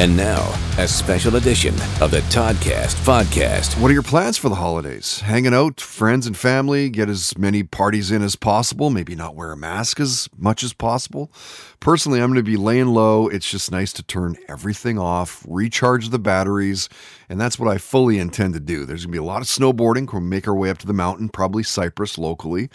And now, a special edition of the Toddcast podcast. What are your plans for the holidays? Hanging out, friends and family, get as many parties in as possible, maybe not wear a mask as much as possible. Personally, I'm going to be laying low. It's just nice to turn everything off, recharge the batteries, and that's what I fully intend to do. There's going to be a lot of snowboarding. We'll make our way up to the mountain, probably Cypress locally.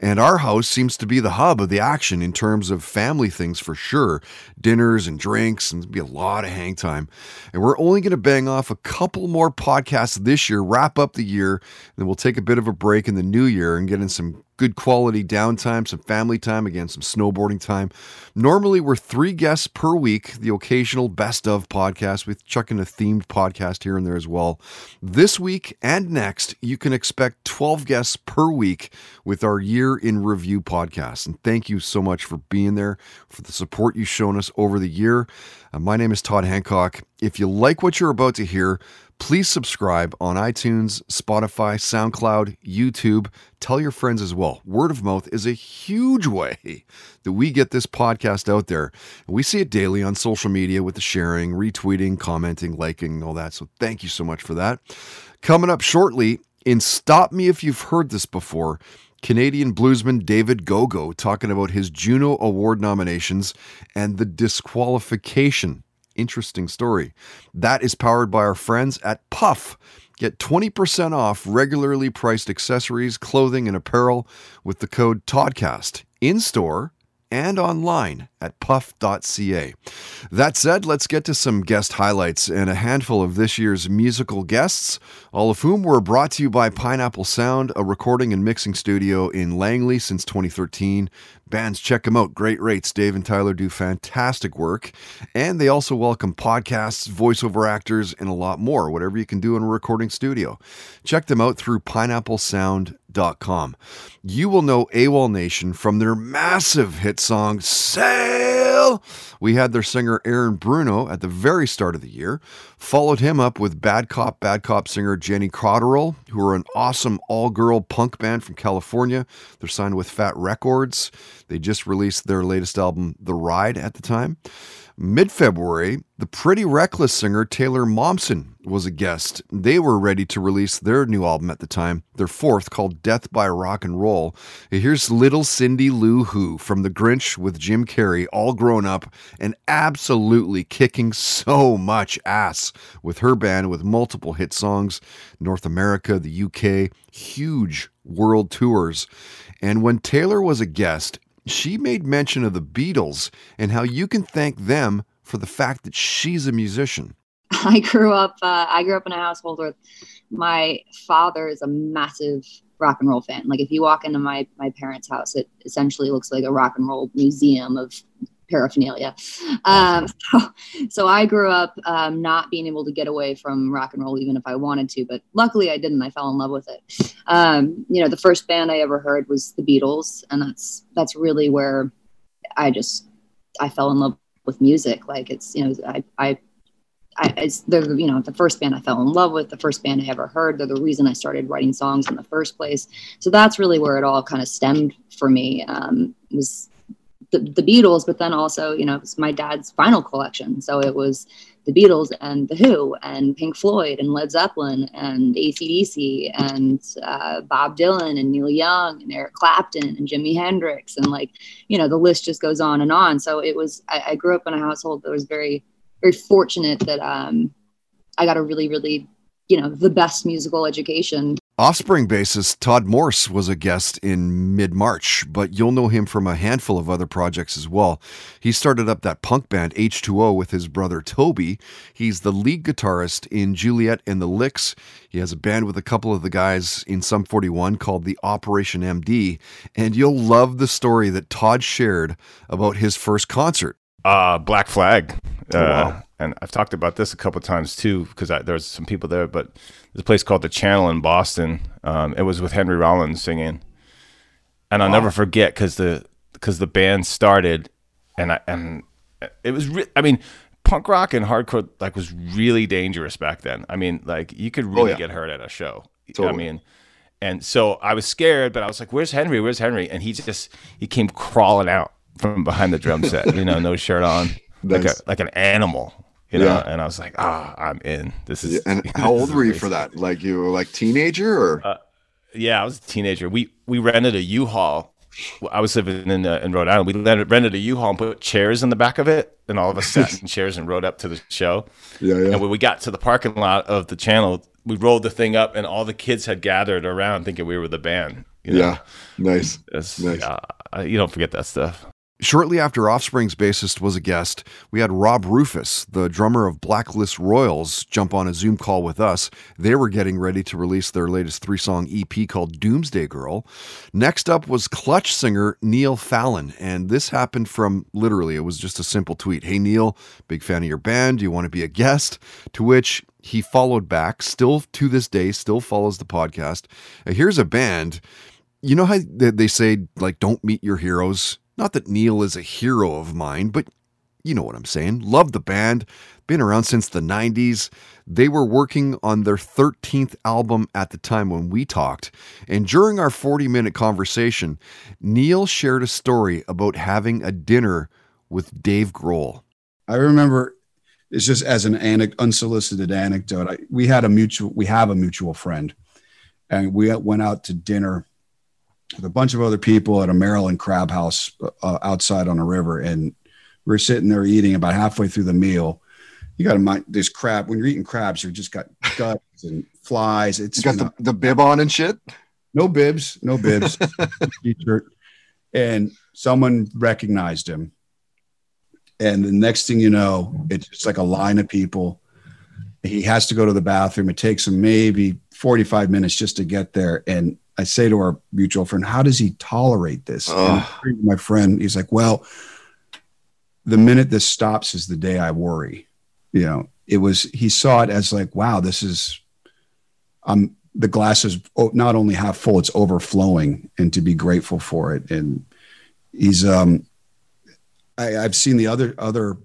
And our house seems to be the hub of the action in terms of family things for sure dinners and drinks, and be a lot of hang time. And we're only going to bang off a couple more podcasts this year, wrap up the year, and then we'll take a bit of a break in the new year and get in some good quality downtime, some family time, again, some snowboarding time. Normally, we're three guests per week, the occasional best of podcast. We chuck in a themed podcast here and there as well. This week and next, you can expect 12 guests per week with our year in review podcast. And thank you so much for being there, for the support you've shown us over the year. Uh, my name is Todd Hancock. If you like what you're about to hear, Please subscribe on iTunes, Spotify, SoundCloud, YouTube. Tell your friends as well. Word of mouth is a huge way that we get this podcast out there. We see it daily on social media with the sharing, retweeting, commenting, liking, all that. So thank you so much for that. Coming up shortly, in Stop Me If You've Heard This Before, Canadian bluesman David Gogo talking about his Juno Award nominations and the disqualification interesting story. That is powered by our friends at Puff. Get 20% off regularly priced accessories, clothing, and apparel with the code TODCAST in store and online at puff.ca. That said, let's get to some guest highlights and a handful of this year's musical guests, all of whom were brought to you by Pineapple Sound, a recording and mixing studio in Langley since 2013. Bands, check them out. Great rates. Dave and Tyler do fantastic work. And they also welcome podcasts, voiceover actors, and a lot more, whatever you can do in a recording studio. Check them out through pineapplesound.com. You will know AWOL Nation from their massive hit song, Sail. We had their singer Aaron Bruno at the very start of the year, followed him up with Bad Cop, Bad Cop singer Jenny Cotterill, who are an awesome all girl punk band from California. They're signed with Fat Wreck Chords. They just released their latest album, The Ride, at the time. Mid February, the Pretty Reckless singer Taylor Momsen was a guest. They were ready to release their new album at the time, their fourth, called Death by Rock and Roll. Here's little Cindy Lou Who from The Grinch with Jim Carrey, all grown up and absolutely kicking so much ass with her band with multiple hit songs, North America, the UK, huge world tours. And when Taylor was a guest, she made mention of the Beatles and how you can thank them for the fact that she's a musician. I grew up. Uh, I grew up in a household where my father is a massive rock and roll fan. Like if you walk into my my parents' house, it essentially looks like a rock and roll museum of paraphernalia. Um, so, so, I grew up um, not being able to get away from rock and roll, even if I wanted to. But luckily, I didn't. I fell in love with it. Um, you know, the first band I ever heard was the Beatles, and that's that's really where I just I fell in love with music. Like it's you know I I. I, it's the you know the first band I fell in love with, the first band I ever heard. They're the reason I started writing songs in the first place. So that's really where it all kind of stemmed for me. Um, was the, the Beatles, but then also, you know, it was my dad's vinyl collection. So it was the Beatles and The Who and Pink Floyd and Led Zeppelin and ACDC and uh, Bob Dylan and Neil Young and Eric Clapton and Jimi Hendrix. And like, you know, the list just goes on and on. So it was, I, I grew up in a household that was very, very fortunate that um, I got a really, really, you know, the best musical education Offspring bassist Todd Morse was a guest in mid March, but you'll know him from a handful of other projects as well. He started up that punk band H2O with his brother Toby. He's the lead guitarist in Juliette and the Licks. He has a band with a couple of the guys in Sum 41 called the Operation MD, and you'll love the story that Todd shared about his first concert. Uh, Black Flag. Oh, wow. uh, and I've talked about this a couple times too because there's some people there, but there's a place called the Channel in Boston. Um, it was with Henry Rollins singing, and I'll wow. never forget because the because the band started, and I and it was re- I mean punk rock and hardcore like was really dangerous back then. I mean like you could oh, really oh, yeah. get hurt at a show. Totally. I mean. And so I was scared, but I was like, "Where's Henry? Where's Henry?" And he just he came crawling out from behind the drum set, you know, no shirt on, nice. like a like an animal You know, Yeah. and I was like, ah, I'm in. This is. And this how old were you for that? Like you were like teenager or? Uh, Yeah, I was a teenager. We we rented a U-Haul. I was living in uh, in Rhode Island. We rented, rented a U-Haul and put chairs in the back of it, and all of us sat in chairs and rode up to the show. yeah, yeah. And when we got to the parking lot of the channel, we rolled the thing up, and all the kids had gathered around, thinking we were the band. you know? yeah. Nice. It's- Nice. uh, you don't forget that stuff. Shortly after Offspring's bassist was a guest, we had Rob Rufus, the drummer of Blacklist Royals, jump on a Zoom call with us. They were getting ready to release their latest three song EP called Doomsday Girl. Next up was Clutch singer Neil Fallon, and this happened from literally, it was just a simple tweet Hey Neil, big fan of your band. Do you want to be a guest? To which he followed back, still to this day, still follows the podcast. Here's a band you know how they say like don't meet your heroes not that neil is a hero of mine but you know what i'm saying. Love the band. Been around since the 90s they were working on their 13th album at the time when we talked. And during our 40 minute conversation neil shared a story about having a dinner with dave grohl. I remember it's just as an unsolicited anecdote. I, we had a mutual, we have a mutual friend, and we went out to dinner with a bunch of other people at a Maryland crab house uh, outside on a river, and we were sitting there eating. About halfway through the meal, you got to mind this crab. When you're eating crabs, you've just got guts and flies. It's you got you know, the, the bib on and shit no bibs, no bibs, t-shirt. And someone recognized him. And the next thing you know, it's just like a line of people. He has to go to the bathroom. It takes him maybe 45 minutes just to get there. And I say to our mutual friend, How does he tolerate this? And my friend, he's like, Well, the minute this stops is the day I worry. You know, it was, he saw it as like, Wow, this is, I'm, the glass is not only half full, it's overflowing, and to be grateful for it. And he's, um, I, I've seen the other other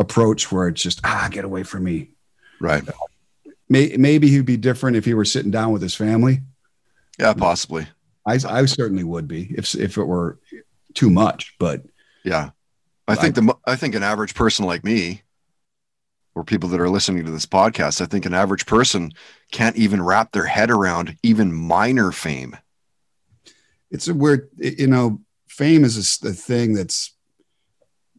approach where it's just ah, get away from me. right May, maybe he'd be different if he were sitting down with his family. Yeah possibly I, I certainly would be if if it were too much. But Yeah. I think the I think an average person like me or people that are listening to this podcast, I think an average person can't even wrap their head around even minor fame. it's a weird, you know, fame is a a thing that's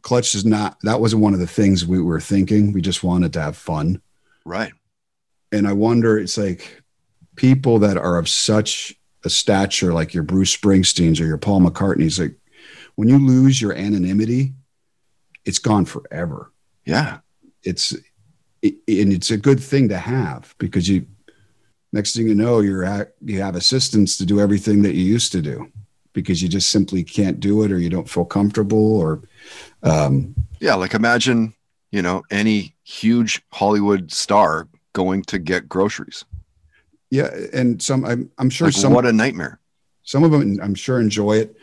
clutch is not. That wasn't one of the things we were thinking. We just wanted to have fun. Right. and I wonder, it's like people that are of such a stature, like your Bruce Springsteens or your Paul McCartney's, like when you lose your anonymity, it's gone forever. Yeah. It's it, and it's a good thing to have because you next thing you know you're at, you have assistants to do everything that you used to do because you just simply can't do it or you don't feel comfortable or um, Yeah. Like imagine, you know, any huge Hollywood star going to get groceries. Yeah and some I'm, I'm sure Like, some what a nightmare. some of them i'm sure enjoy it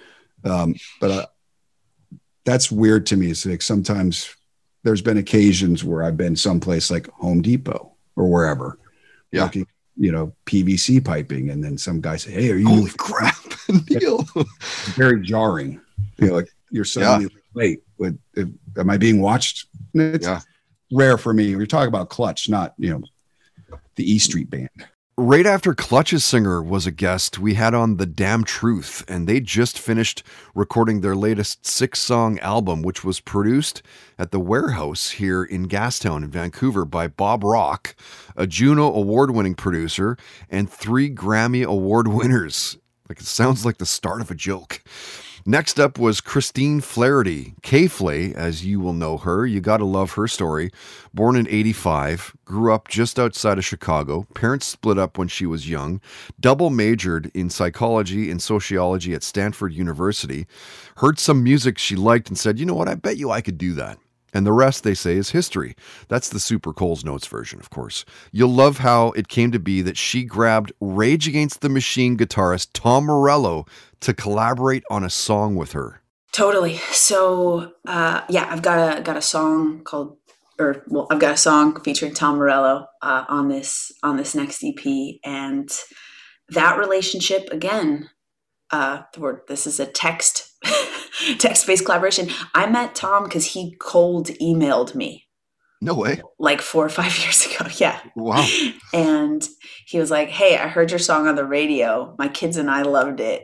um, but uh, that's weird to me it's like sometimes there's been occasions where i've been someplace like home depot or wherever Yeah. looking you know pvc piping and then some guy say hey are you Holy crap. Neil. very jarring you know like you're suddenly like, wait what, if, am i being watched it's Yeah. rare for me we're talking about clutch not you know the e street band Right after Clutch's singer was a guest, we had on The Damn Truth, and they just finished recording their latest six song album, which was produced at the warehouse here in Gastown in Vancouver by Bob Rock, a Juno award winning producer, and three Grammy award winners. Like it sounds like the start of a joke. Next up was Kristine Flaherty, K Flay, as you will know her. You gotta love her story. Born in 85, grew up just outside of Chicago. Parents split up when she was young. Double majored in psychology and sociology at Stanford University. Heard some music she liked and said, you know what, I bet you I could do that. And the rest, they say, is history. That's the Super Coles Notes version, of course. You'll love how it came to be that she grabbed Rage Against the Machine guitarist Tom Morello to collaborate on a song with her. Totally. So uh, yeah, I've got a got a song called, or well, I've got a song featuring Tom Morello uh, on this on this next EP, and that relationship again. Uh, the word this is a text text based collaboration. I met Tom because he cold emailed me No way. like four or five years ago. Yeah. Wow. And he was like, Hey, I heard your song on the radio. My kids and I loved it.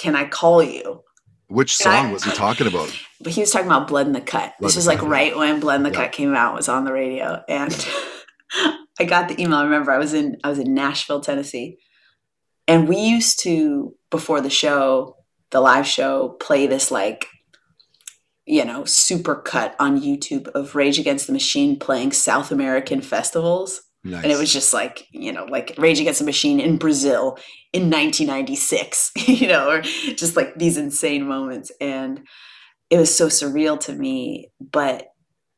Can I call you? Which And I- song was he talking about? But he was talking about Blood in the Cut. Blood this was like right when Blood in the Yeah. Cut came out, was on the radio. And I got the email. I remember I was in I was in Nashville, Tennessee. And we used to, before the show, the live show, play this like, you know, super cut on YouTube of Rage Against the Machine playing South American festivals. Nice. And it was just like, you know, like Rage Against the Machine in Brazil in 1996, you know, or just like these insane moments. And it was so surreal to me. But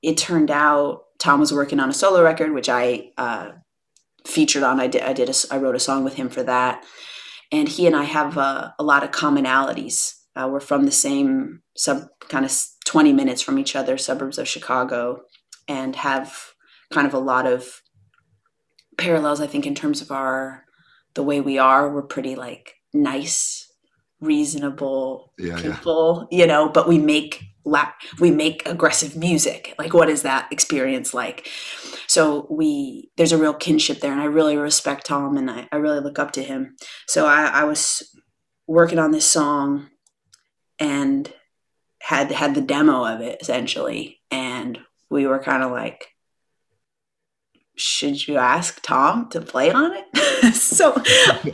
it turned out Tom was working on a solo record, which I uh, featured on. I did, I did, a I wrote a song with him for that. And he and I have uh, a lot of commonalities. Uh, we're from the same sub, kind of 20 minutes from each other, suburbs of Chicago, and have kind of a lot of parallels i think in terms of our the way we are we're pretty like nice reasonable Yeah, yeah. people you know but we make la- we make aggressive music. Like what is that experience like? So we there's a real kinship there and i really respect tom and i, I really look up to him. So I, I was working on this song and had had the demo of it essentially and we were kind of like should you ask Tom to play on it? so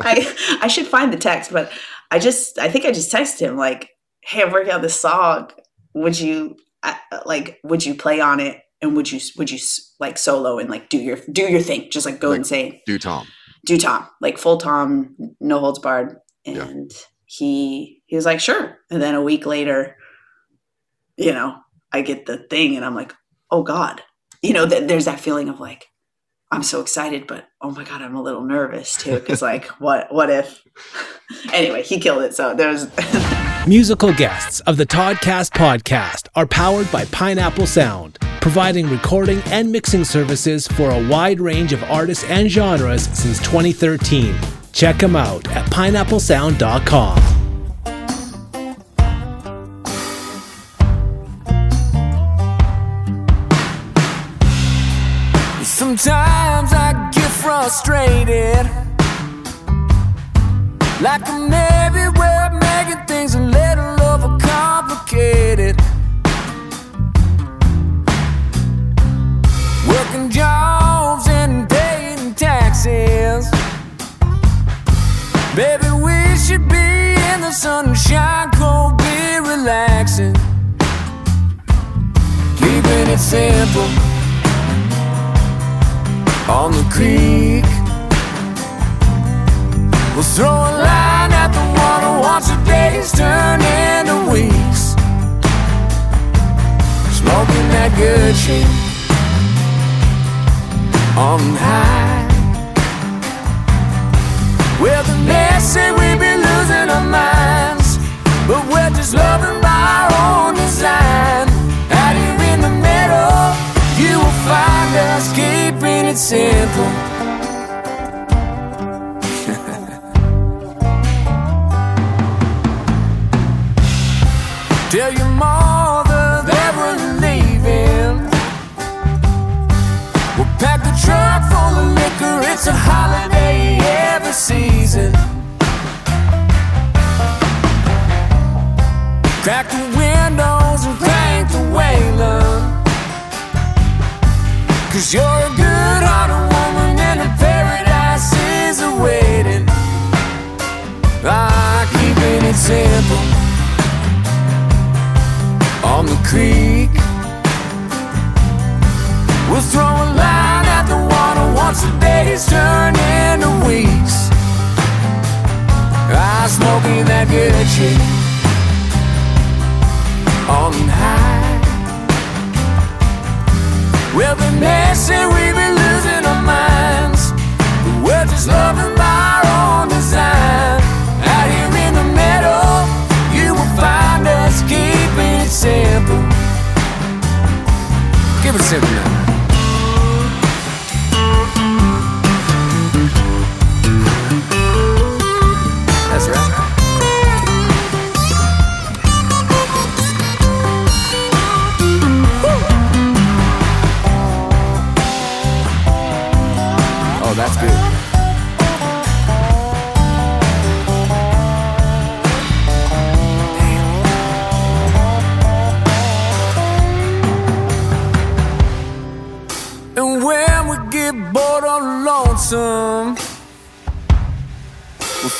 I I should find the text, but I just I think I just texted him like, "Hey, I'm working on this song. Would you uh, like would you play on it and would you would you like solo and like do your do your thing, just like go Like- insane, Do Tom. do Tom, like full Tom, no holds barred." Yeah. And he he was like, "Sure." And then a week later, you know, I get the thing and I'm like, "Oh God." You know, th- there's that feeling of like I'm so excited, but oh my god, I'm a little nervous too. Because like, what what if? anyway, he killed it. So there's Musical guests of the Toddcast podcast are powered by Pineapple Sound, providing recording and mixing services for a wide range of artists and genres since 2013. Check them out at pineapplesound.com. Sometimes I get frustrated. Like I'm everywhere, making things a little overcomplicated. Working jobs and paying taxes. Baby, we should be in the sunshine, cold beer, relaxing. Keeping it simple on the creek. We'll throw a line at the water, watch the days turn into weeks. Smoking that good shit on high. Well, the next say we be losing our minds, but we're just loving by our own design. Out here in the middle, you will find us it simple. Tell your mother that we're leaving. We'll pack the truck full of liquor. It's a holiday every season. Crack the windows and crank the Waylon. Cause you're a good hearted woman and a paradise is awaiting. Ah, keeping it simple on the creek. We'll throw a line at the water once the days turn into weeks. I smoking that good shit on high. Well, next say we be losing our minds, we're just loving by our own design. Out here in the middle, you will find us keeping it simple. Keep it simple. We'll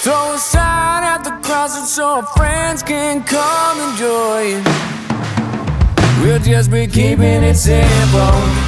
throw a sign at the closet so our friends can come and join. We'll just be keeping it simple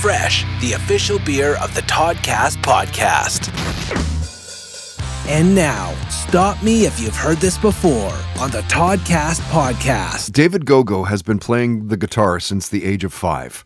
fresh, the official beer of the Toddcast podcast. And now, stop me if you've heard this before on the Toddcast podcast. David Gogo has been playing the guitar since the age of five.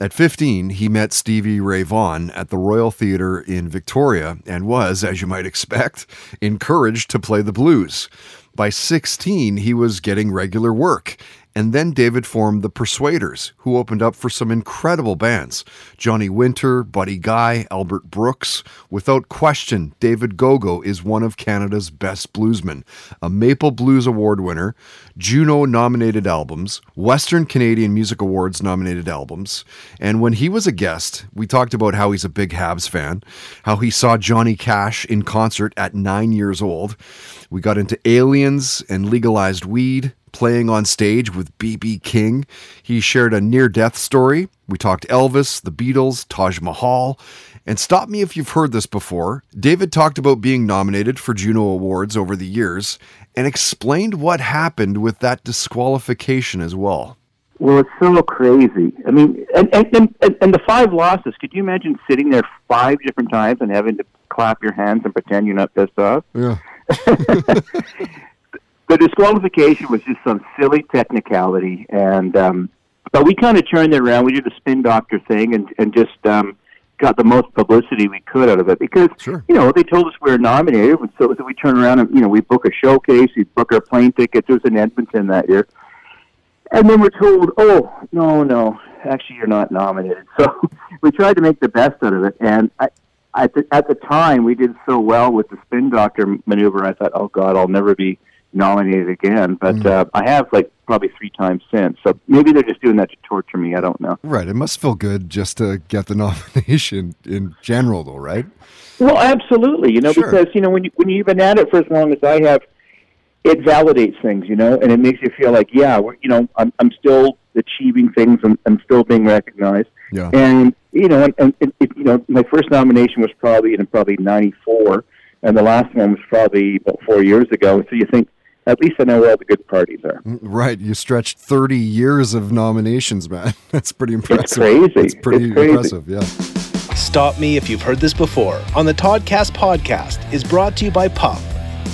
At 15, he met Stevie Ray Vaughan at the Royal Theatre in Victoria and was, as you might expect, encouraged to play the blues. By 16, he was getting regular work. And then David formed the Persuaders, who opened up for some incredible bands Johnny Winter, Buddy Guy, Albert Brooks. Without question, David Gogo is one of Canada's best bluesmen, a Maple Blues Award winner, Juno nominated albums, Western Canadian Music Awards nominated albums. And when he was a guest, we talked about how he's a big Habs fan, how he saw Johnny Cash in concert at nine years old. We got into aliens and legalized weed, playing on stage with B.B. King. He shared a near death story. We talked Elvis, the Beatles, Taj Mahal. And stop me if you've heard this before. David talked about being nominated for Juno Awards over the years and explained what happened with that disqualification as well. Well, it's so crazy. I mean, and and, and and the five losses. Could you imagine sitting there five different times and having to clap your hands and pretend you're not pissed off? Yeah. the disqualification was just some silly technicality, and um, but we kind of turned it around. We did the spin doctor thing, and and just um, got the most publicity we could out of it because Sure. you know they told us we were nominated, so, so we turned around and you know we book a showcase, we book our plane tickets. It was in Edmonton that year, and then we're told, oh no, no, actually you're not nominated. So we tried to make the best out of it, and I. At the, at the time, we did so well with the spin doctor maneuver. I thought, oh God, I'll never be nominated again. But uh, I have like probably three times since. So maybe they're just doing that to torture me. I don't know. Right. It must feel good just to get the nomination in general, though, right? Well, absolutely. You know, Sure. because you know when you when you've been at it for as long as I have, it validates things. You know, and it makes you feel like, yeah, we're, you know, I'm I'm still achieving things. and I'm still being recognized. Yeah. And you know, and, and it, it, you know, my first nomination was probably in probably '94, and the last one was probably about four years ago. So you think, at least I know where all the good parties are. Mm, right. You stretched 30 years of nominations, man. That's pretty impressive. It's crazy. It's pretty It's crazy. impressive, yeah. Stop Me If You've Heard This Before on the Toddcast podcast is brought to you by Puff,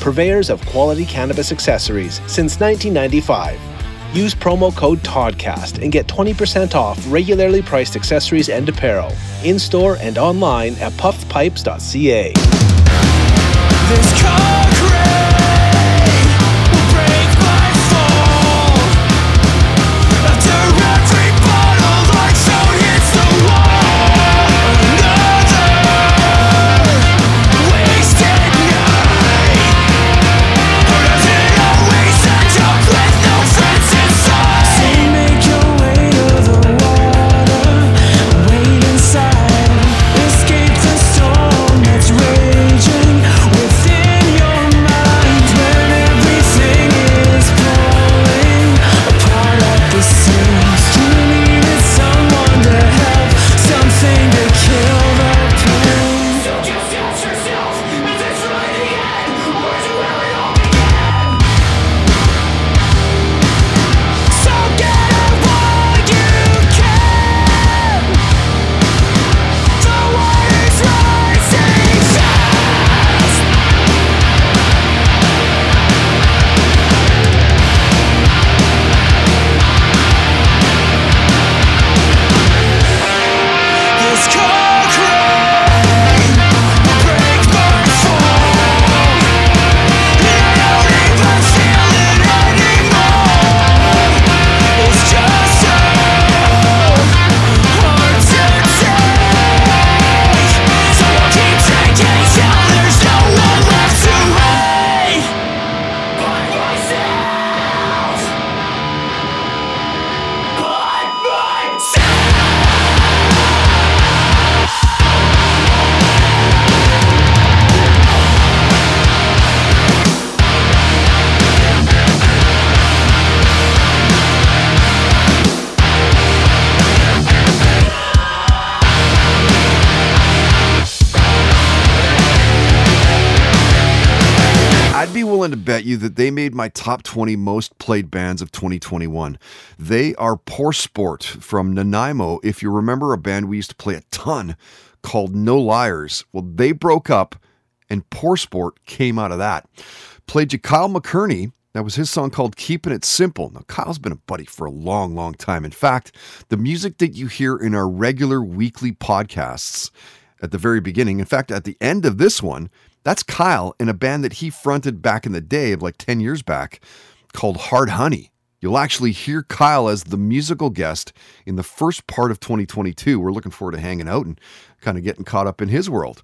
purveyors of quality cannabis accessories since 1995. Use promo code TODCAST and get 20% off regularly priced accessories and apparel in store and online at puffpipes.ca. they made my top 20 most played bands of 2021. They are Poor Sport from Nanaimo. If you remember a band we used to play a ton called No Liars, well, they broke up and Poor Sport came out of that. Played you Kyle McCurney. That was his song called Keeping It Simple. Now, Kyle's been a buddy for a long, long time. In fact, the music that you hear in our regular weekly podcasts at the very beginning, in fact, at the end of this one, that's Kyle in a band that he fronted back in the day of like 10 years back called Hard Honey. You'll actually hear Kyle as the musical guest in the first part of 2022. We're looking forward to hanging out and kind of getting caught up in his world.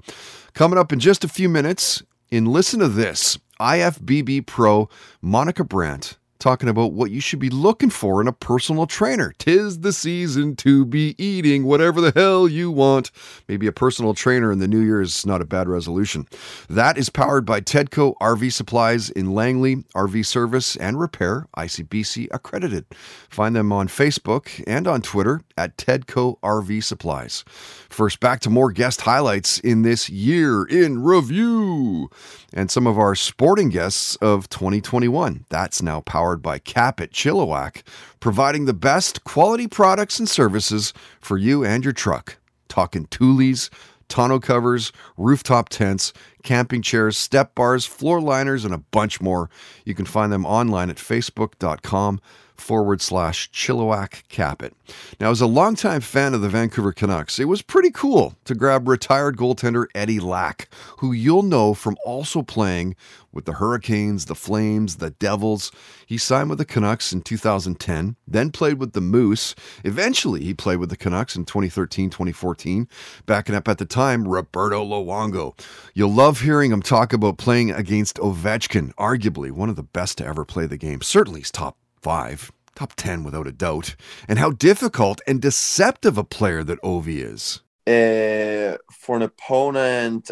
Coming up in just a few minutes, in Listen to This, IFBB Pro Monica Brant talking about what you should be looking for in a personal trainer. Tis the season to be eating whatever the hell you want. Maybe a personal trainer in the new year is not a bad resolution. That is powered by Tedco RV Supplies in Langley, RV Service and Repair, ICBC accredited. Find them on Facebook and on Twitter at Tedco RV Supplies. First, back to more guest highlights in this year in review and some of our sporting guests of 2021. That's now powered by Cap at Chilliwack, providing the best quality products and services for you and your truck. Talking toolies, tonneau covers, rooftop tents, camping chairs, step bars, floor liners, and a bunch more. You can find them online at facebook.com forward slash Chilliwack Capit. Now, as a longtime fan of the Vancouver Canucks, it was pretty cool to grab retired goaltender Eddie Lack, who you'll know from also playing with the Hurricanes, the Flames, the Devils. He signed with the Canucks in 2010, then played with the Moose. Eventually, he played with the Canucks in 2013 2014, backing up at the time Roberto Luongo. You'll love hearing him talk about playing against Ovechkin, arguably one of the best to ever play the game. Certainly, he's top five, top 10 without a doubt, and how difficult and deceptive a player that Ovi is. Uh, for an opponent,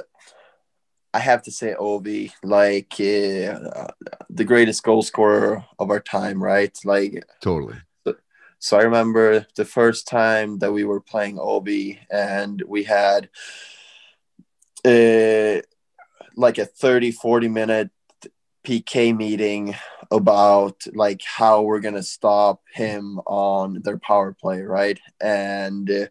I have to say Ovi, like uh, the greatest goal scorer of our time, right? Like totally. So I remember the first time that we were playing Ovi, and we had uh, like a 30, 40 minute PK meeting about like how we're gonna stop him on their power play, right? And uh,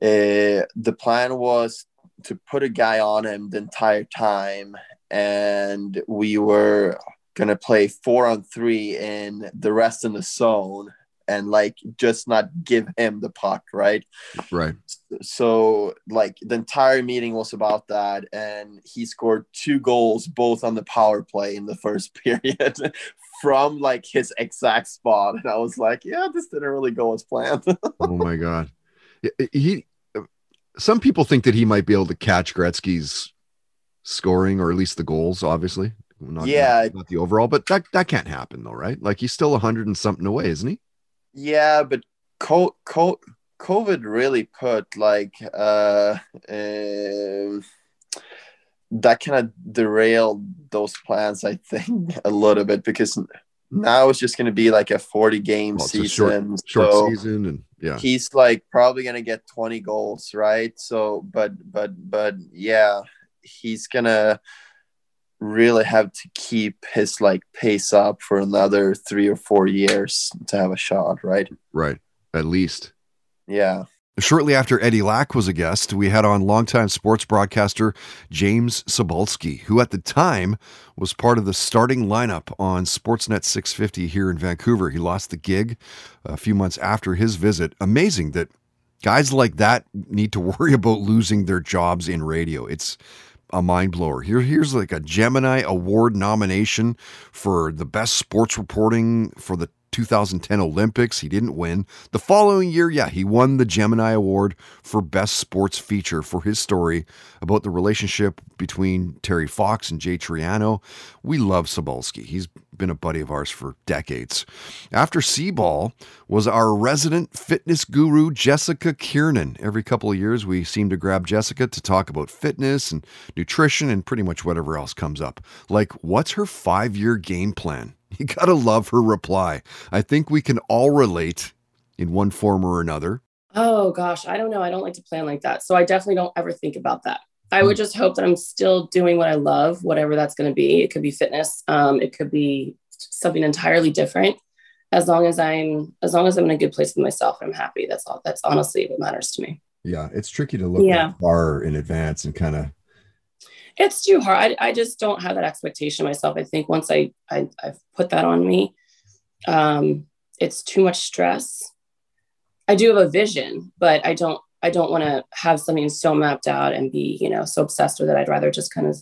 the plan was to put a guy on him the entire time, and we were gonna play four on three in the rest in the zone and like just not give him the puck, right? Right. So like the entire meeting was about that, and he scored two goals both on the power play in the first period from like his exact spot, and I was like, yeah, this didn't really go as planned. oh my god, he. Some people think that he might be able to catch Gretzky's scoring or at least the goals, obviously. Not, yeah, not, not the overall, but that that can't happen though, right? Like he's still a hundred and something away, isn't he? Yeah, but co- co- COVID really put like uh, uh that kind of derailed those plans, I think, a little bit because now it's just going to be like a 40 game well, season. Short, short so season. And yeah, he's like probably going to get 20 goals, right? So, but, but, but yeah, he's going to really have to keep his like pace up for another three or four years to have a shot, right? Right. At least. Yeah. Shortly after Eddie Lack was a guest, we had on longtime sports broadcaster James Cybulski, who at the time was part of the starting lineup on Sportsnet 650 here in Vancouver. He lost the gig a few months after his visit. Amazing that guys like that need to worry about losing their jobs in radio. It's a mind blower. Here, here's like a Gemini Award nomination for the best sports reporting for the 2010 Olympics. He didn't win. The following year, yeah, he won the Gemini Award for Best Sports Feature for his story about the relationship between Terry Fox and Jay Triano. We love Cybulski. He's been a buddy of ours for decades. After C-Ball was our resident fitness guru, Jessica Kiernan. Every couple of years, we seem to grab Jessica to talk about fitness and nutrition and pretty much whatever else comes up. Like, what's her five year game plan? You gotta love her reply. I think we can all relate in one form or another. Oh gosh, I don't know. I don't like to plan like that. So I definitely don't ever think about that. I would just hope that I'm still doing what I love, whatever that's going to be. It could be fitness. Um, it could be something entirely different. As long as I'm, as long as I'm in a good place with myself, I'm happy. That's all. That's honestly what matters to me. Yeah, it's tricky to look Yeah. far in advance and kind of It's too hard. I, I just don't have that expectation myself. I think once I, I I've put that on me, um, it's too much stress. I do have a vision, but I don't I don't want to have something so mapped out and be, you know, so obsessed with it. I'd rather just kind of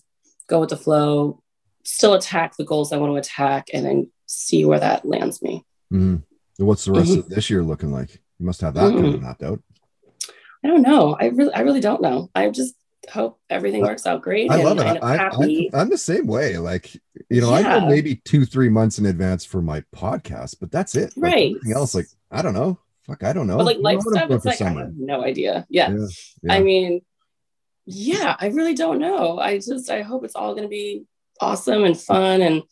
go with the flow, still attack the goals I want to attack, and then see where that lands me. Mm-hmm. What's the rest Mhm. of this year looking like? You must have that kind of mapped out. I don't know. I really I really don't know. I just hope everything works out great. I love it. I, I, happy. I'm, I'm the same way. Like, you know, I know maybe two, three months in advance for my podcast, but that's it. Right. everything else, like, I don't know. Fuck, I don't know. but like life stuff, it's like I have no idea. Yeah. Yeah, I mean, yeah, I really don't know. I just I hope it's all gonna be awesome and fun and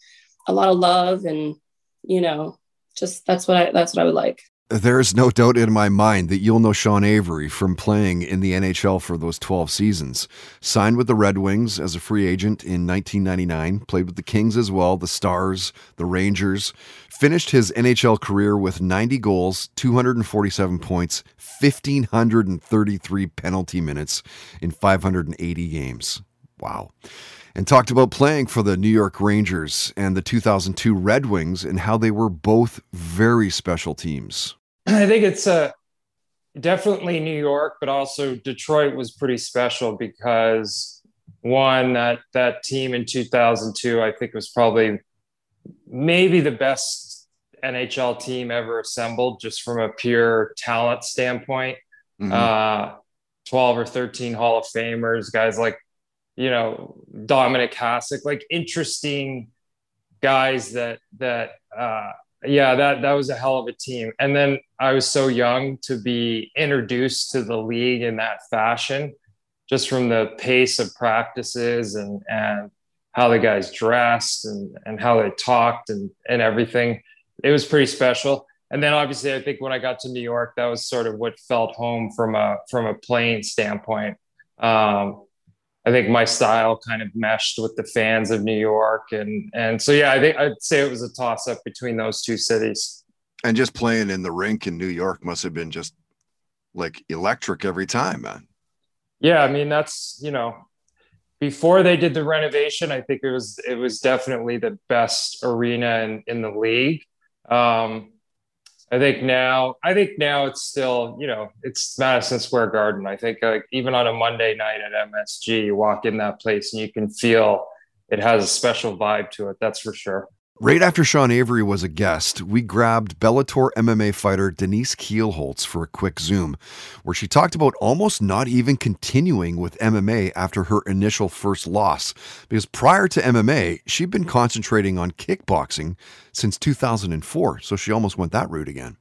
a lot of love and you know, just that's what I that's what I would like. There's no doubt in my mind that you'll know Sean Avery from playing in the NHL for those 12 seasons. Signed with the Red Wings as a free agent in 1999, played with the Kings as well, the Stars, the Rangers. Finished his NHL career with 90 goals, 247 points, 1,533 penalty minutes in 580 games. Wow. And talked about playing for the New York Rangers and the 2002 Red Wings and how they were both very special teams. I think it's uh, definitely New York, but also Detroit was pretty special because one that that team in 2002 I think was probably maybe the best NHL team ever assembled just from a pure talent standpoint. Mhm. Uh, 12 or 13 Hall of Famers, guys like you know Dominik Hasek, like interesting guys that that uh, yeah that that was a hell of a team. And then I was so young to be introduced to the league in that fashion, just from the pace of practices and and how the guys dressed and and how they talked and and everything. It was pretty special. And then obviously I think when I got to New York, that was sort of what felt home from a from a playing standpoint. Um, I think my style kind of meshed with the fans of New York, and and so yeah, I think I'd say it was a toss up between those two cities. And just playing in the rink in New York must have been just like electric every time, man. Yeah, I mean that's you know before they did the renovation, I think it was it was definitely the best arena in in the league. Um, I think now, I think now it's still, you know, it's Madison Square Garden. I think like even on a Monday night at MSG, you walk in that place and you can feel it has a special vibe to it. That's for sure. Right after Sean Avery was a guest, we grabbed Bellator MMA fighter Denise Kielholtz for a quick Zoom, where she talked about almost not even continuing with MMA after her initial first loss, because prior to MMA, she'd been concentrating on kickboxing since 2004, so she almost went that route again.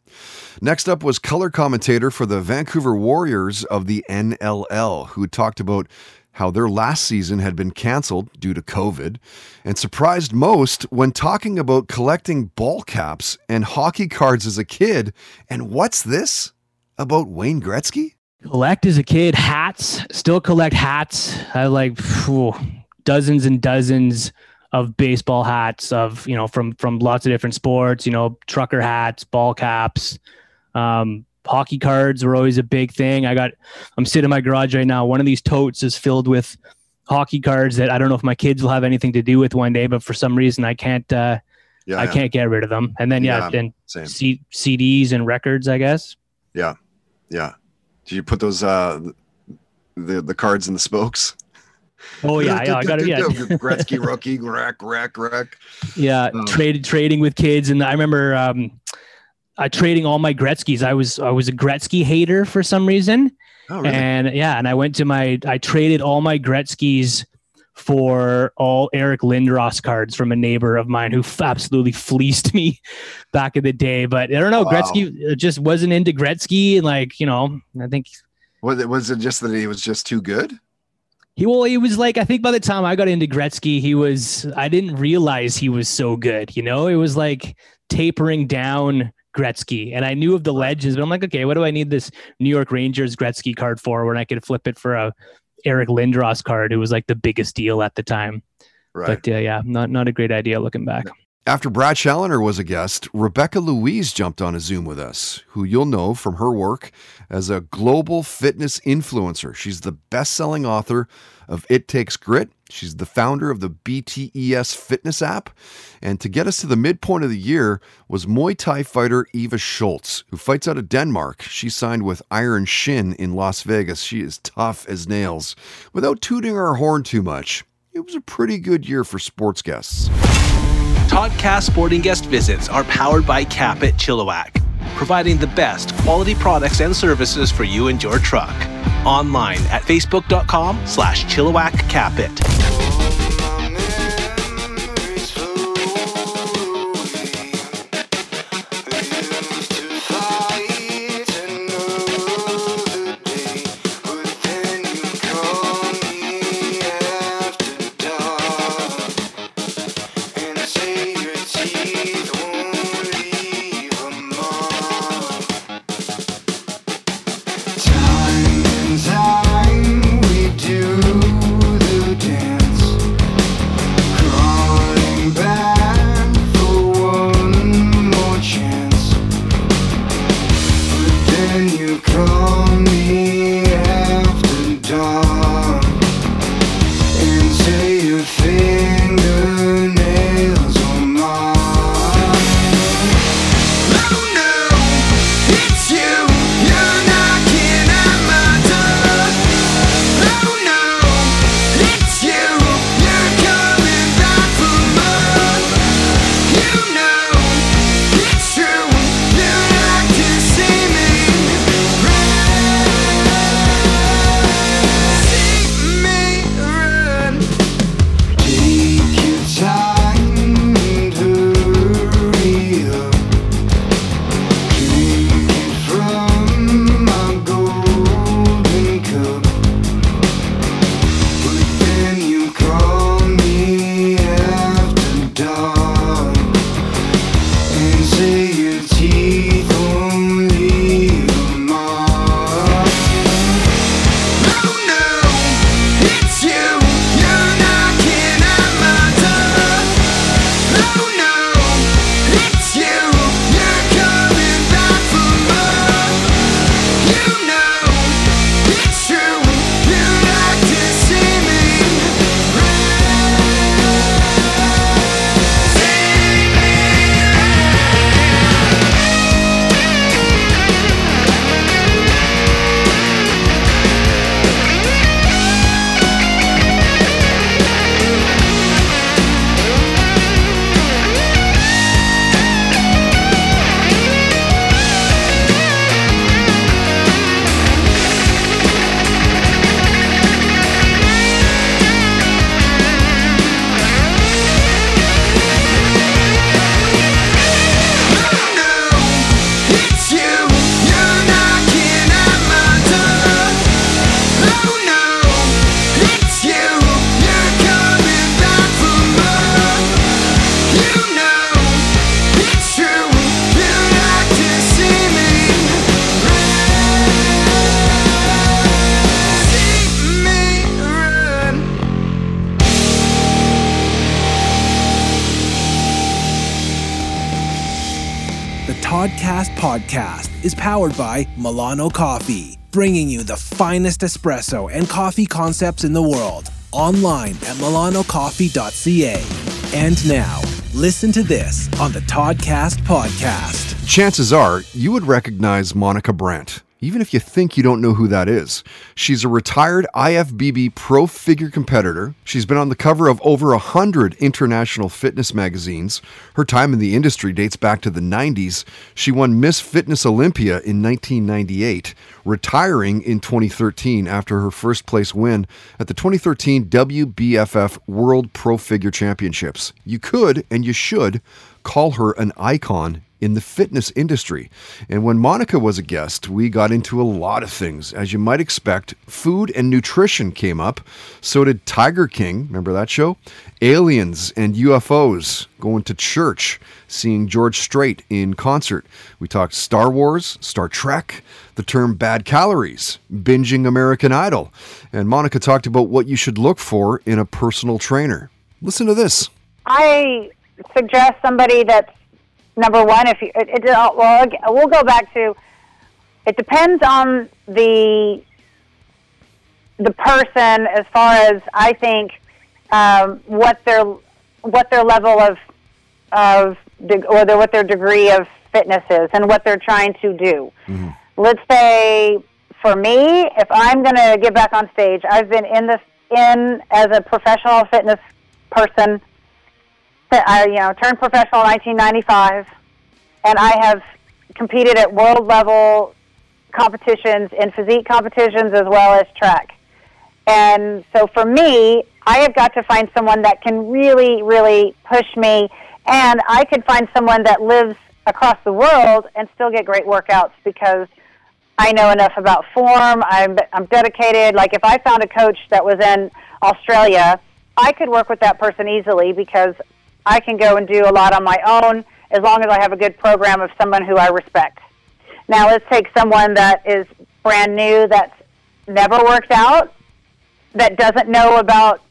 Next up was color commentator for the Vancouver Warriors of the NLL, who talked about how their last season had been canceled due to COVID, and surprised most when talking about collecting ball caps and hockey cards as a kid. And what's this about Wayne Gretzky? collect as a kid hats still collect hats i like phew, dozens and dozens of baseball hats of you know from from lots of different sports you know trucker hats ball caps um, hockey cards were always a big thing i got i'm sitting in my garage right now one of these totes is filled with hockey cards that i don't know if my kids will have anything to do with one day but for some reason i can't uh Yeah, i yeah. can't get rid of them and then yeah, Yeah, and. C- cds and records i guess Yeah, yeah. Did you put those uh the the cards in the spokes? oh yeah, yeah i got it yeah Gretzky rookie, wreck, wreck, wreck. Yeah, Oh. traded trading with kids, and I remember um, I trading all my Gretzky's. I was I was a Gretzky hater for some reason, Oh, really? and yeah, and I went to my I traded all my Gretzky's for all Eric Lindros cards from a neighbor of mine who f- absolutely fleeced me back in the day. But I don't know, Wow. Gretzky uh, just wasn't into Gretzky, and like you know, I think Was it was it just that he was just too good? he well, he was like I think by the time I got into Gretzky, he was I didn't realize he was so good. You know, it was like tapering down Gretzky, and I knew of the legends, but I'm like, okay, what do I need this New York Rangers Gretzky card for when I could flip it for a Eric Lindros card, who was like the biggest deal at the time. Right. But uh, yeah, not not a great idea looking back. After Brad Challoner was a guest, Rebecca Louise jumped on a Zoom with us, who you'll know from her work as a global fitness influencer. She's the best selling author of It Takes Grit. She's the founder of the BTES fitness app. And to get us to the midpoint of the year was Muay Thai fighter Eva Schultz, who fights out of Denmark. She signed with Iron Shin in Las Vegas. She is tough as nails. Without tooting our horn too much, it was a pretty good year for sports guests. Toddcast sporting guest visits are powered by Cap-It Chilliwack, providing the best quality products and services for you and your truck. Online at facebook.com slash chilliwackcapit. Toddcast podcast is powered by Milano Coffee, bringing you the finest espresso and coffee concepts in the world. Online at milanocoffee.ca. And now, listen to this on the Toddcast podcast. Chances are you would recognize Monica Brant, even if you think you don't know who that is. She's a retired IFBB pro figure competitor. She's been on the cover of over a hundred international fitness magazines. Her time in the industry dates back to the 90s. She won Miss Fitness Olympia in 1998, retiring in 2013 after her first place win at the 2013 WBFF World Pro Figure Championships. You could and you should call her an icon in the fitness industry. And when Monica was a guest, we got into a lot of things. As you might expect, food and nutrition came up. So did Tiger King, remember that show? Aliens and UFOs, going to church, seeing George Strait in concert. We talked Star Wars, Star Trek, the term bad calories, binging American Idol. And Monica talked about what you should look for in a personal trainer. Listen to this. I suggest somebody that's number one. If you, it, it, well, we'll go back to. It depends on the the person as far as I think um, what their what their level of of de- or their, what their degree of fitness is and what they're trying to do. Let's say for me, if I'm going to get back on stage, I've been in this in as a professional fitness person. I you know turned professional in 1995, and I have competed at world level competitions in physique competitions as well as track. And so for me, I have got to find someone that can really, really push me. And I could find someone that lives across the world and still get great workouts because I know enough about form. I'm, I'm dedicated. Like if I found a coach that was in Australia, I could work with that person easily because I can go and do a lot on my own as long as I have a good program of someone who I respect. Now let's take someone that is brand new that's never worked out, that doesn't know about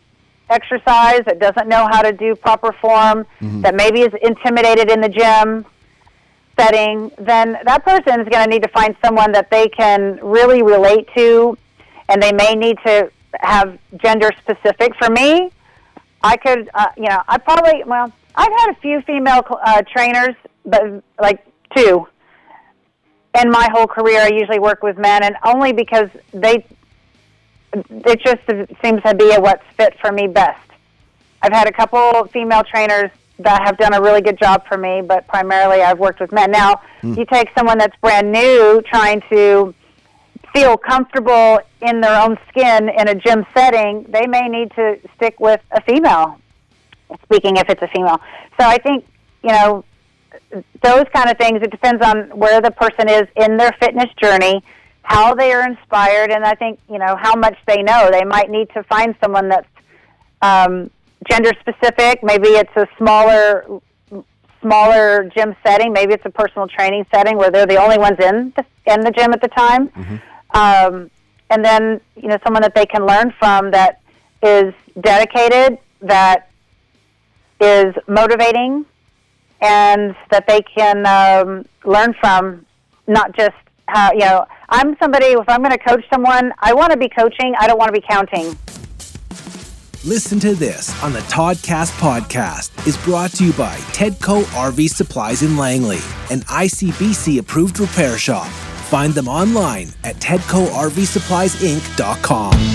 exercise, that doesn't know how to do proper form, mm-hmm. that maybe is intimidated in the gym setting, then that person is going to need to find someone that they can really relate to, and they may need to have gender specific. For me, I could, uh, you know, I probably, well, I've had a few female uh, trainers, but like two. In my whole career, I usually work with men, and only because they, it just seems to be what's fit for me best. I've had a couple female trainers that have done a really good job for me, but primarily I've worked with men. Now, you take someone that's brand new trying to feel comfortable in their own skin in a gym setting, they may need to stick with a female. Speaking if it's a female. So I think, you know, those kind of things, it depends on where the person is in their fitness journey, how they are inspired, and I think, you know, how much they know. They might need to find someone that's um, gender specific. Maybe it's a smaller smaller gym setting. Maybe it's a personal training setting where they're the only ones in the, in the gym at the time. Um, and then, you know, someone that they can learn from that is dedicated, that is motivating, and that they can um, learn from. Not just how you know. I'm somebody. If I'm going to coach someone, I want to be coaching. I don't want to be counting. Listen to this on the Toddcast podcast is brought to you by Tedco RV Supplies in Langley, an ICBC approved repair shop. Find them online at TedcoRVSuppliesInc.com.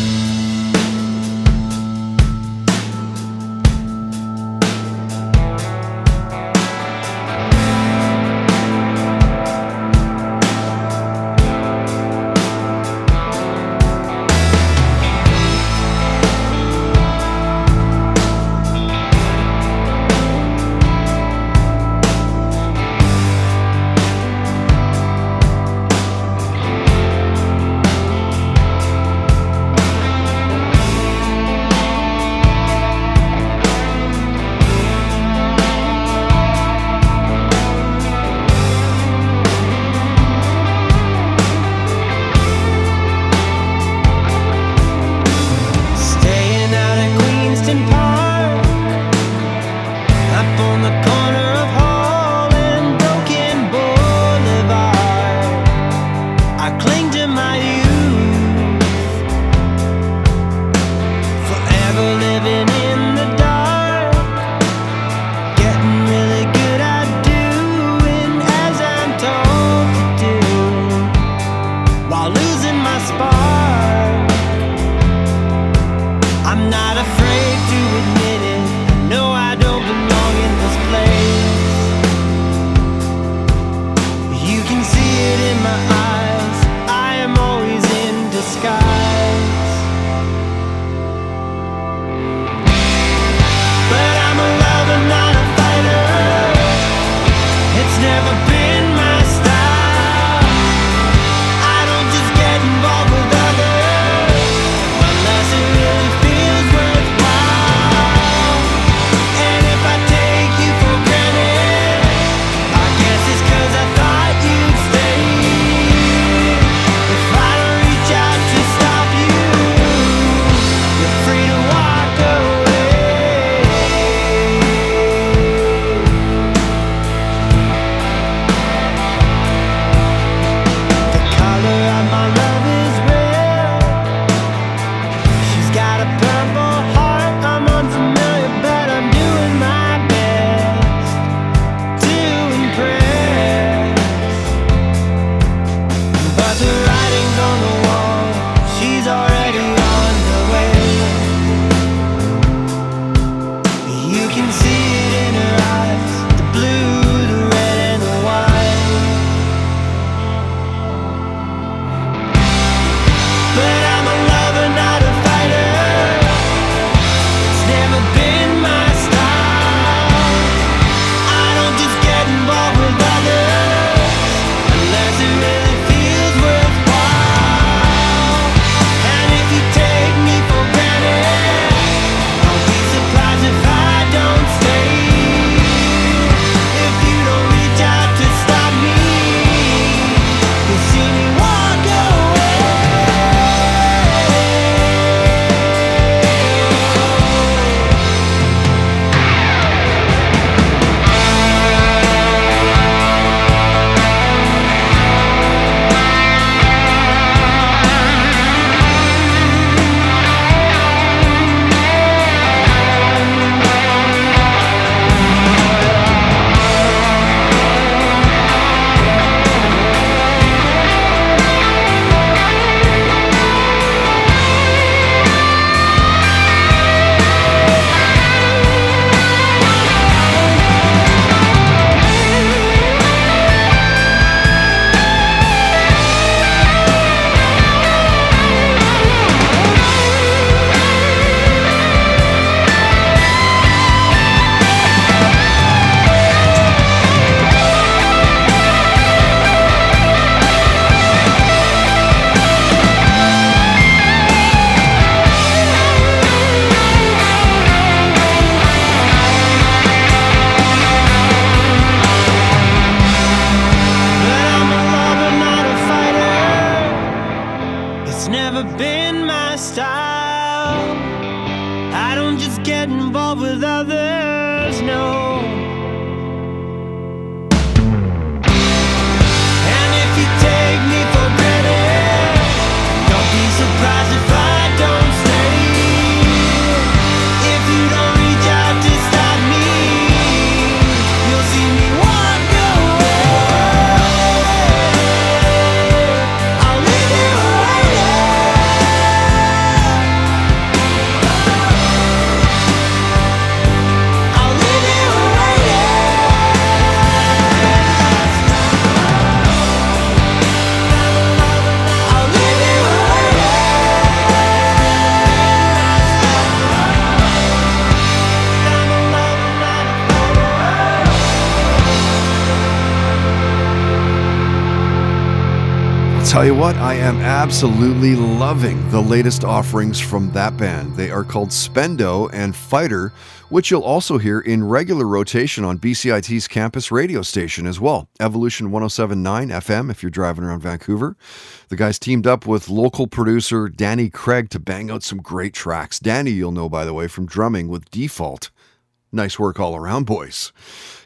tell you what, I am absolutely loving the latest offerings from that band. They are called Spendo and Fighter, which you'll also hear in regular rotation on BCIT's campus radio station as well. Evolution 1079 FM if you're driving around Vancouver. The guys teamed up with local producer Danny Craig to bang out some great tracks. Danny, you'll know by the way, from drumming with Default. Nice work all around, boys.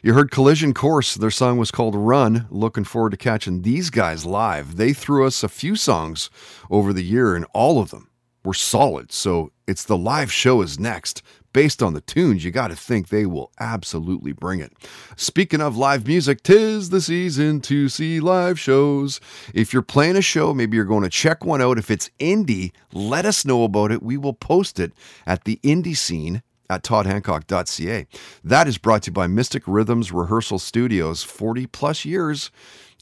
You heard Collision Course. Their song was called Run. Looking forward to catching these guys live. They threw us a few songs over the year, and all of them were solid. So it's the live show is next. Based on the tunes, you got to think they will absolutely bring it. Speaking of live music, tis the season to see live shows. If you're playing a show, maybe you're going to check one out. If it's indie, let us know about it. We will post it at the indie scene at toddhancock.ca. That is brought to you by Mystic Rhythms Rehearsal Studios, 40 plus years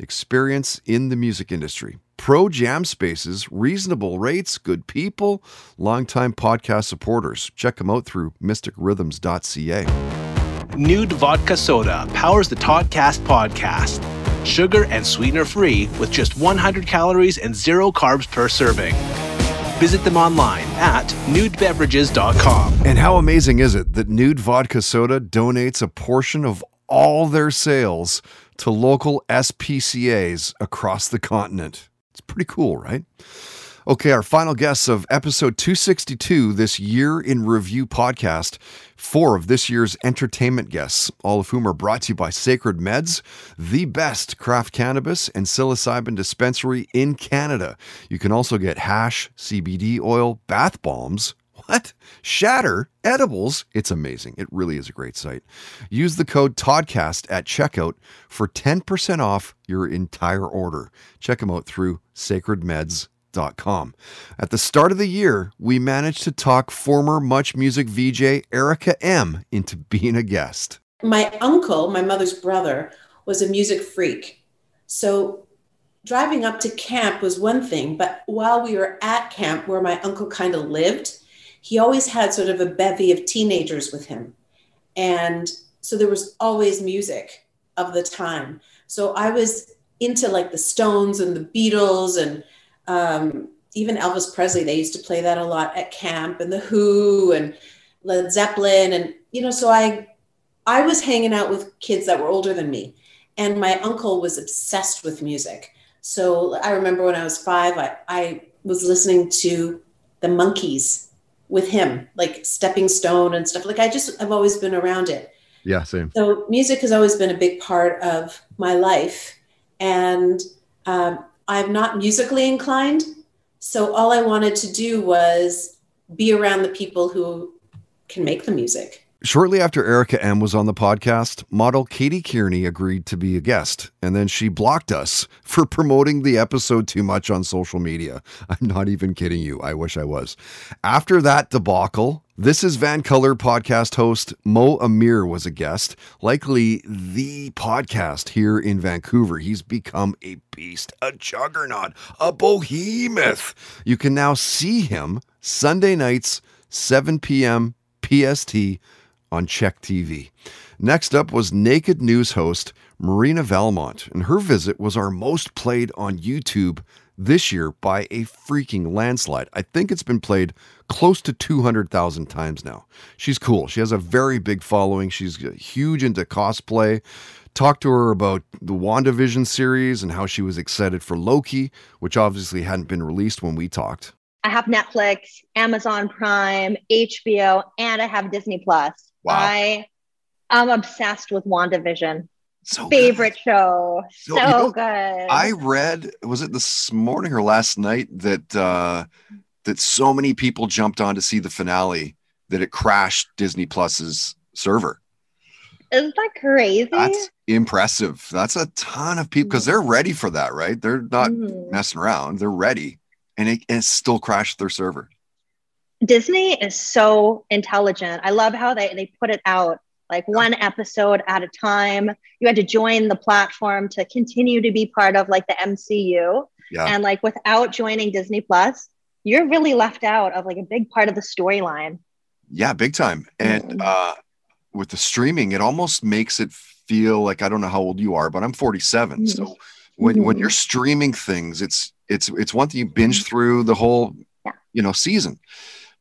experience in the music industry. Pro jam spaces, reasonable rates, good people, longtime podcast supporters. Check them out through mysticrhythms.ca. Nude Vodka Soda powers the Toddcast podcast. Sugar and sweetener free with just 100 calories and zero carbs per serving. Visit them online at nudebeverages.com. And how amazing is it that Nude Vodka Soda donates a portion of all their sales to local SPCAs across the continent? It's pretty cool, right? Okay, our final guests of episode 262, this year in review podcast. Four of this year's entertainment guests, all of whom are brought to you by Sacred Meds, the best craft cannabis and psilocybin dispensary in Canada. You can also get hash, CBD oil, bath bombs. What? Shatter edibles. It's amazing. It really is a great site. Use the code TODCAST at checkout for 10% off your entire order. Check them out through sacredmeds.com. At the start of the year, we managed to talk former Much Music VJ Erica M into being a guest. My uncle, my mother's brother, was a music freak. So driving up to camp was one thing, but while we were at camp where my uncle kind of lived, he always had sort of a bevy of teenagers with him. And so there was always music of the time. So I was into like the Stones and the Beatles and um, even Elvis Presley. They used to play that a lot at camp and the Who and Led Zeppelin. And, you know, so I, I was hanging out with kids that were older than me. And my uncle was obsessed with music. So I remember when I was five, I, I was listening to the Monkees with him, like Stepping Stone and stuff. Like I just, I've always been around it. Yeah, same. So music has always been a big part of my life. And um, I'm not musically inclined. So all I wanted to do was be around the people who can make the music. Shortly after Erica M was on the podcast, model Katie Kearney agreed to be a guest, and then she blocked us for promoting the episode too much on social media. I'm not even kidding you. I wish I was. After that debacle, this is Vancolour podcast host Mo Amir was a guest, likely the podcast here in Vancouver. He's become a beast, a juggernaut, a behemoth. You can now see him Sunday nights, 7 p.m. PST on CHEK TV. Next up was Naked News host Marina Valmont, and her visit was our most played on YouTube this year by a freaking landslide. I think it's been played close to 200,000 times now. She's cool. She has a very big following. She's huge into cosplay. Talked to her about the WandaVision series and how she was excited for Loki, which obviously hadn't been released when we talked. I have Netflix, Amazon Prime, HBO, and I have Disney Plus. Wow. I am obsessed with WandaVision. So Favorite show. So, So, you know, good. I read was it this morning or last night that uh that so many people jumped on to see the finale that it crashed Disney Plus's server. Isn't that crazy? That's impressive. That's a ton of people because they're ready for that, right? They're not Mhm. messing around. They're ready. And it, and it still crashed their server. Disney is so intelligent. I love how they, they put it out like one episode at a time. You had to join the platform to continue to be part of like the MCU. Yeah. And like without joining Disney Plus, you're really left out of like a big part of the storyline. Yeah, big time. Mm-hmm. And uh with the streaming, it almost makes it feel like I don't know how old you are, but I'm 47. So when when Mhm. you're streaming things, it's it's it's one thing you binge through the whole you know season.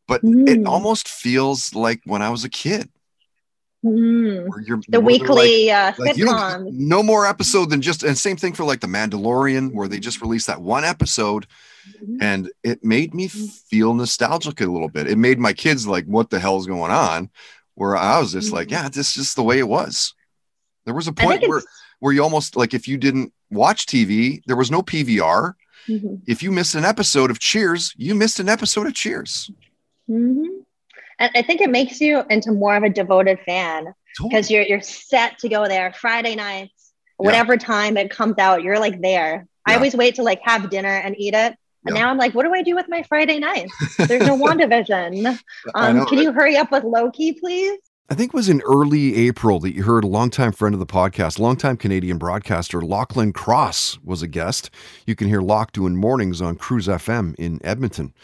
But it almost feels like when I was a kid. Mm. The weekly uh, like, don't- no more episode than just and same thing for like the Mandalorian, where they just released that one episode and it made me feel nostalgic a little bit. It made my kids like, what the hell's going on? Where I was just like, yeah, this is just the way it was. There was a point where where you almost like if you didn't watch TV, there was no PVR. Mhm. If you missed an episode of Cheers, you missed an episode of Cheers. hmm And I think it makes you into more of a devoted fan because you're you're set to go there Friday nights, whatever time it comes out, you're like there. I always wait to like have dinner and eat it. And Yeah. now I'm like, what do I do with my Friday nights? There's no WandaVision. Um, know, can right? you hurry up with Loki, please? I think it was in early April that you heard a longtime friend of the podcast, longtime Canadian broadcaster Lachlan Cross was a guest. You can hear Locke doing mornings on CRUZ FM in Edmonton.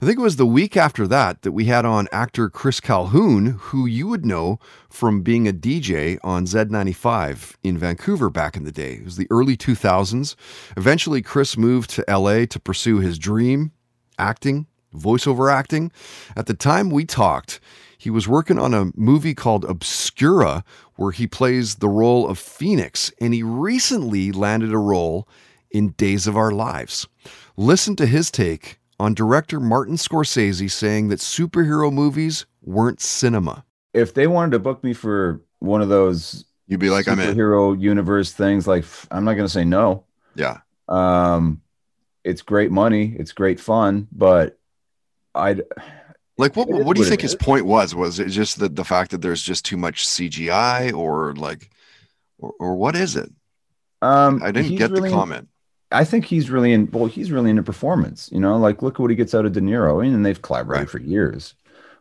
I think it was the week after that that we had on actor Chris Calhoun, who you would know from being a DJ on Z95 in Vancouver back in the day. It was the early 2000s. Eventually, Chris moved to LA to pursue his dream acting, voiceover acting. At the time we talked, he was working on a movie called Obscura, where he plays the role of Phoenix, and he recently landed a role in Days of Our Lives. Listen to his take on director Martin Scorsese saying that superhero movies weren't cinema. if they wanted to book me for one of those you'd be like, "I'm in." superhero universe things like i'm not going to say no Yeah. um it's great money it's great fun but i'd Like, what, what do you think his is. point was? Was it just the, the fact that there's just too much CGI, or like, or, or what is it? um I didn't get really the comment. i think he's really in well he's really into performance you know like look what he gets out of de niro and they've collaborated for years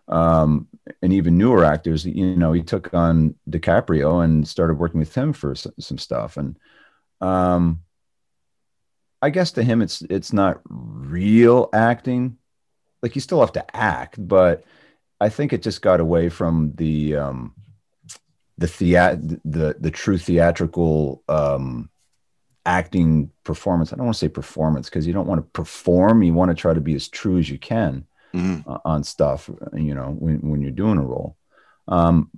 um and even newer actors you know he took on DiCaprio and started working with him for some, some stuff and um I guess to him it's it's not real acting like you still have to act but I think it just got away from the um the theat the the true theatrical um acting performance I don't want to say performance because you don't want to perform you want to try to be as true as you can Mm-hmm. uh, on stuff, you know, when, when you're doing a role. Um,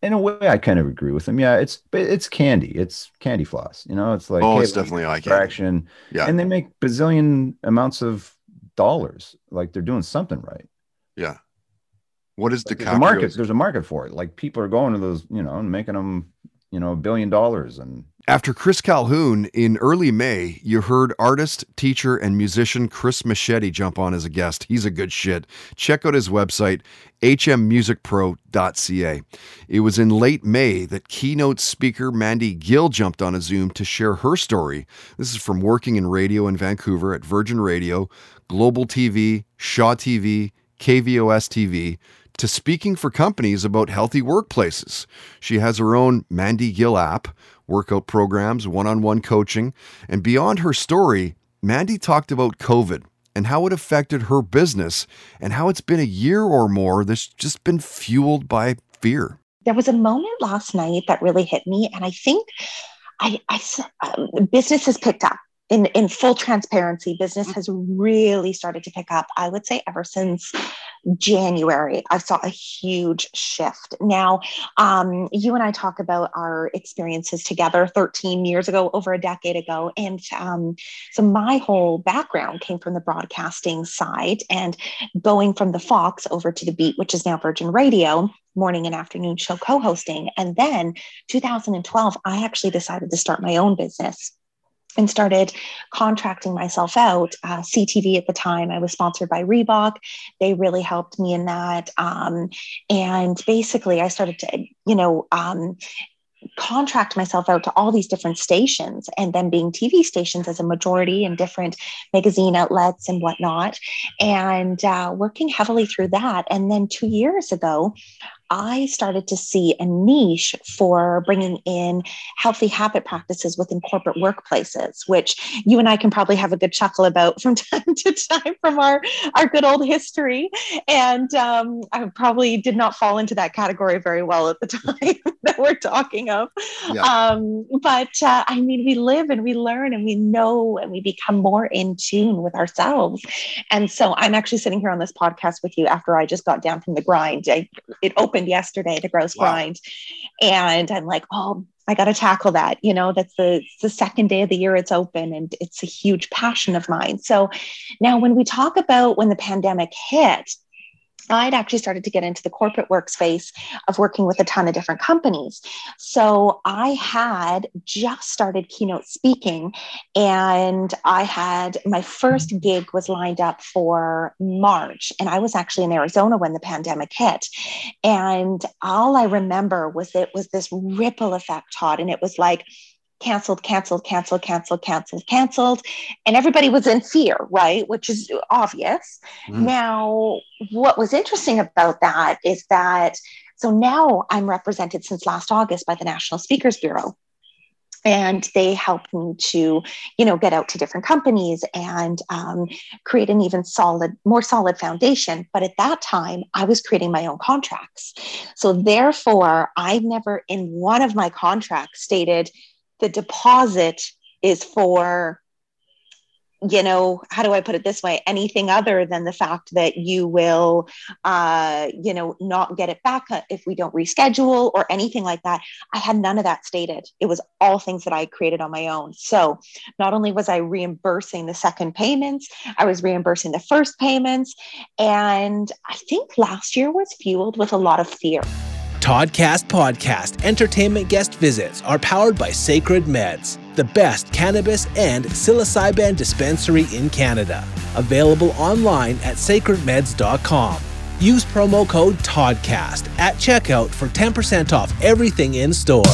in a way, I kind of agree with him. Yeah, it's but it's candy. It's candy floss. You know, it's like Oh, hey, it's definitely eye candy. Yeah. and they make bazillion amounts of dollars. Like they're doing something right. Yeah. What is There's a market. There's a market for it. Like people are going to those, you know, and making them, you know, a billion dollars and After Chris Calhoun, in early May, you heard artist, teacher, and musician Chris Machete jump on as a guest. He's a good shit. Check out his website, hmmusicpro.ca. It was in late May that keynote speaker Mandy Gill jumped on a Zoom to share her story. This is from working in radio in Vancouver at Virgin Radio, Global TV, Shaw TV, KVOS TV, to speaking for companies about healthy workplaces. She has her own Mandy Gill app, workout programs, one on one coaching, and beyond her story, Mandy talked about COVID and how it affected her business and how it's been a year or more that's just been fueled by fear. there was a moment last night that really hit me and i think I um, business has picked up in in full transparency, business has really started to pick up. I would say ever since January, I saw a huge shift. Now, um, you and I talk about our experiences together 13 years ago, over a decade ago. And um, so my whole background came from the broadcasting side and going from the Fox over to the Beat, which is now Virgin Radio, morning and afternoon show co hosting. And then 2012, I actually decided to start my own business and started contracting myself out. Uh, CTV at the time, I was sponsored by Reebok. They really helped me in that. Um, and basically, I started to, you know, um, contract myself out to all these different stations and then being TV stations as a majority and different magazine outlets and whatnot, and uh, working heavily through that. And then two years ago, I started to see a niche for bringing in healthy habit practices within corporate workplaces, which you and I can probably have a good chuckle about from time to time from our, our good old history. And um, I probably did not fall into that category very well at the time that we're talking of. Yeah. Um, but uh, I mean, we live and we learn and we know and we become more in tune with ourselves. And so I'm actually sitting here on this podcast with you after I just got down from the grind. I, it opened yesterday, the Grouse Grind. And I'm like, oh, I got to tackle that. You know, that's the, the second day of the year it's open and it's a huge passion of mine. So now when we talk about when the pandemic hit, I'd actually started to get into the corporate workspace of working with a ton of different companies. So I had just started keynote speaking, and I had my first gig was lined up for March, and I was actually in Arizona when the pandemic hit. And all I remember was it was this ripple effect, Todd, and it was like, canceled, canceled, canceled, canceled, canceled, canceled. And everybody was in fear, right? Which is obvious. Mm. Now, what was interesting about that is that, so now I'm represented since last August by the National Speakers Bureau. And they helped me to, you know, get out to different companies and um, create an even solid, more solid foundation. But at that time, I was creating my own contracts. So therefore, I never in one of my contracts stated the deposit is for you know how do i put it this way? Anything other than the fact that you will uh you know not get it back if we don't reschedule or anything like that. I had none of that stated. It was all things that i created on my own. So not only was i reimbursing the second payments i was reimbursing the first payments and i think last year was fueled with a lot of fear Toddcast Podcast entertainment guest visits are powered by Sacred Meds, the best cannabis and psilocybin dispensary in Canada. Available online at sacredmeds.com. Use promo code TODCAST at checkout for 10% off everything in store.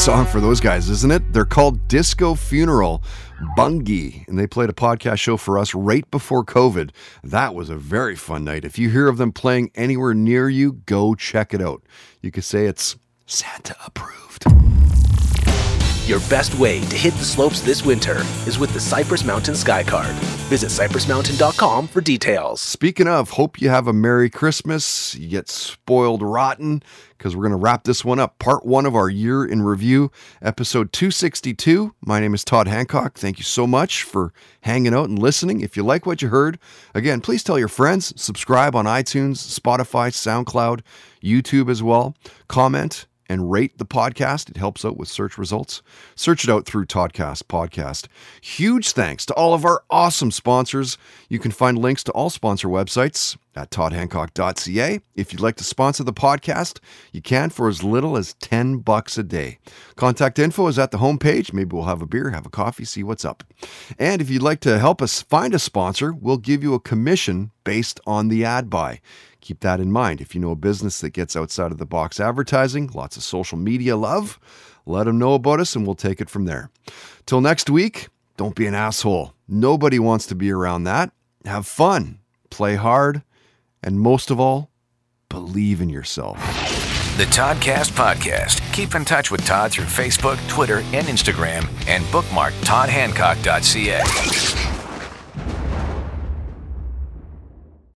Song for those guys, isn't it? They're called Disco Funeral Bungie, and they played a podcast show for us right before COVID. That was a very fun night. If you hear of them playing anywhere near you, go check it out. You could say it's Santa approved. Your best way to hit the slopes this winter is with the Cypress Mountain Sky Card. Visit cypressmountain.com for details. Speaking of, hope you have a Merry Christmas. You get spoiled rotten because we're going to wrap this one up. Part one of our year in review, episode 262. My name is Todd Hancock. Thank you so much for hanging out and listening. If you like what you heard, again, please tell your friends, subscribe on iTunes, Spotify, SoundCloud, YouTube as well. Comment and rate the podcast. It helps out with search results. Search it out through Toddcast Podcast. Huge thanks to all of our awesome sponsors. You can find links to all sponsor websites at toddhancock.ca. If you'd like to sponsor the podcast, you can for as little as 10 bucks a day. Contact info is at the homepage. Maybe we'll have a beer, have a coffee, see what's up. And if you'd like to help us find a sponsor, we'll give you a commission based on the ad buy. Keep that in mind. If you know a business that gets outside of the box advertising, lots of social media love, let them know about us and we'll take it from there. Till next week, don't be an asshole. Nobody wants to be around that. Have fun, play hard, and most of all, believe in yourself. The Toddcast Podcast. Keep in touch with Todd through Facebook, Twitter, and Instagram, and bookmark toddhancock.ca.